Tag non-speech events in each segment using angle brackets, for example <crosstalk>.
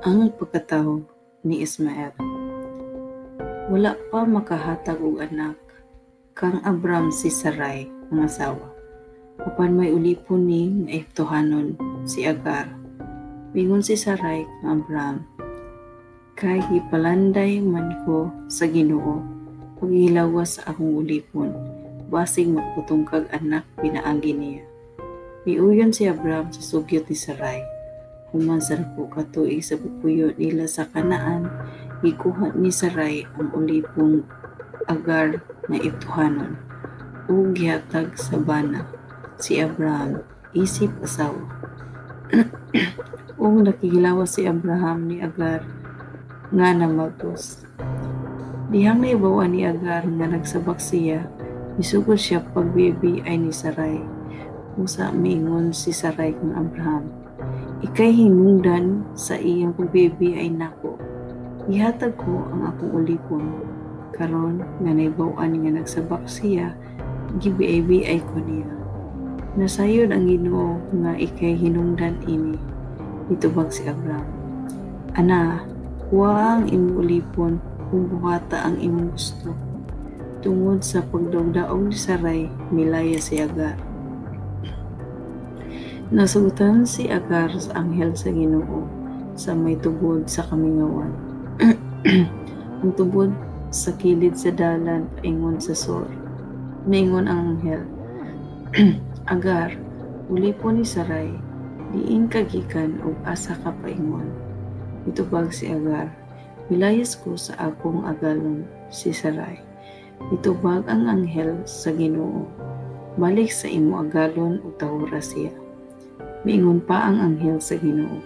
Ang pagkataho ni Ismael. Wala pa makahatag og anak kang Abram si Sarai ang asawa. Apan may ulipon ni nga iftohanon si Agar. Bingon si Sarai kang Abram, kay gipalanday man ko sa Ginoo paghilawas sa akong ulipon basig magputong kag anak pinaagi niya. Miuyon si Abram sa sugyot ni Sarai human sa dako ka tuig sa pupuyo nila sa kanaan. Gikuha ni Sarai ang ulipong agar nga ituhanon. Ug gihatag sa bana si Abraham isip asawa <clears throat> ug nakihilawas si Abraham ni Agar nga namagos dihang naibawa ni Agar nga nagsabak siya misugod siya pagbibi ay ni Sarai usa mingon si Sarai kang Abraham ikay hinungdan sa iyang pagbibi ay nako. Ihatag ko ang akong ulipon. Karon nga naibawan nga nagsabak siya, gibibi ay ko niya. Nasayod ang Ginoo nga ikay hinungdan ini. Itubag si Abraham. Ana, kuha ang imong ulipon kung buhata ang imong gusto. Tungod sa pagdawdaog ni Saray, milaya si Agar. Nasugutan si Agar sa anghel sa Ginoo sa may tubod sa kamingawan. <clears throat> ang tubod sa kilid sa dalan paingon sa sor. Naingon ang anghel. <clears throat> Agar, uli po ni Saray, diin kagikan o asa ka paingon. Itubag si Agar, Milayas ko sa akong agalon si Saray. Itubag ang anghel sa Ginoo. Balik sa imo agalon o tawra siya. Miingon pa ang anghel sa Ginoo.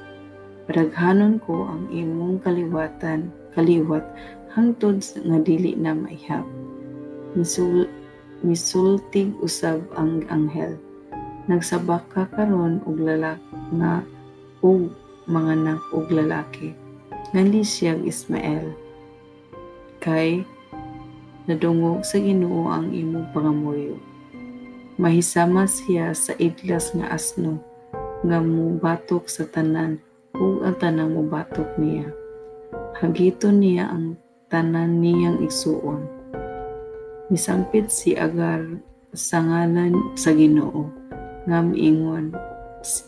Padaghanon ko ang imong kaliwatan, kaliwat hangtod nga dili na maihap. Misul, misultig usab ang anghel. Nagsabak ka karon og lalak nga og mga anak og lalaki. Ngali siyang Ismael. Kay nadungog sa Ginoo ang imong pangamuyo. Mahisama siya sa idlas nga asno nga mubatok sa tanan ug ang tanang mubatok niya. Hagiton niya ang tanan niyang igsuon. Misampit si Agar sa ngalan sa Ginoo nga miingon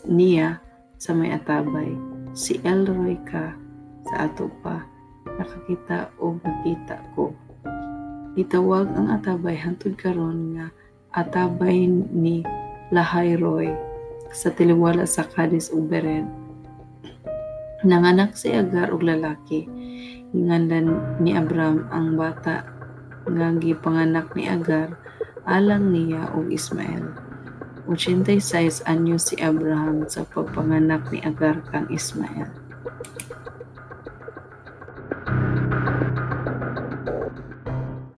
niya sa may atabay. Si Elroy ka sa ato pa nakakita o nakita ko. Itawag ang atabay hantod karon nga atabay ni Lahayroy sa tiliwala sa Cadiz ug Beren. Nanganak si Agar og lalaki. Ingandan ni Abram ang bata nga gipanganak ni Agar alang niya og Ismael. 86 anyo si Abraham sa pagpanganak ni Agar kang Ismael.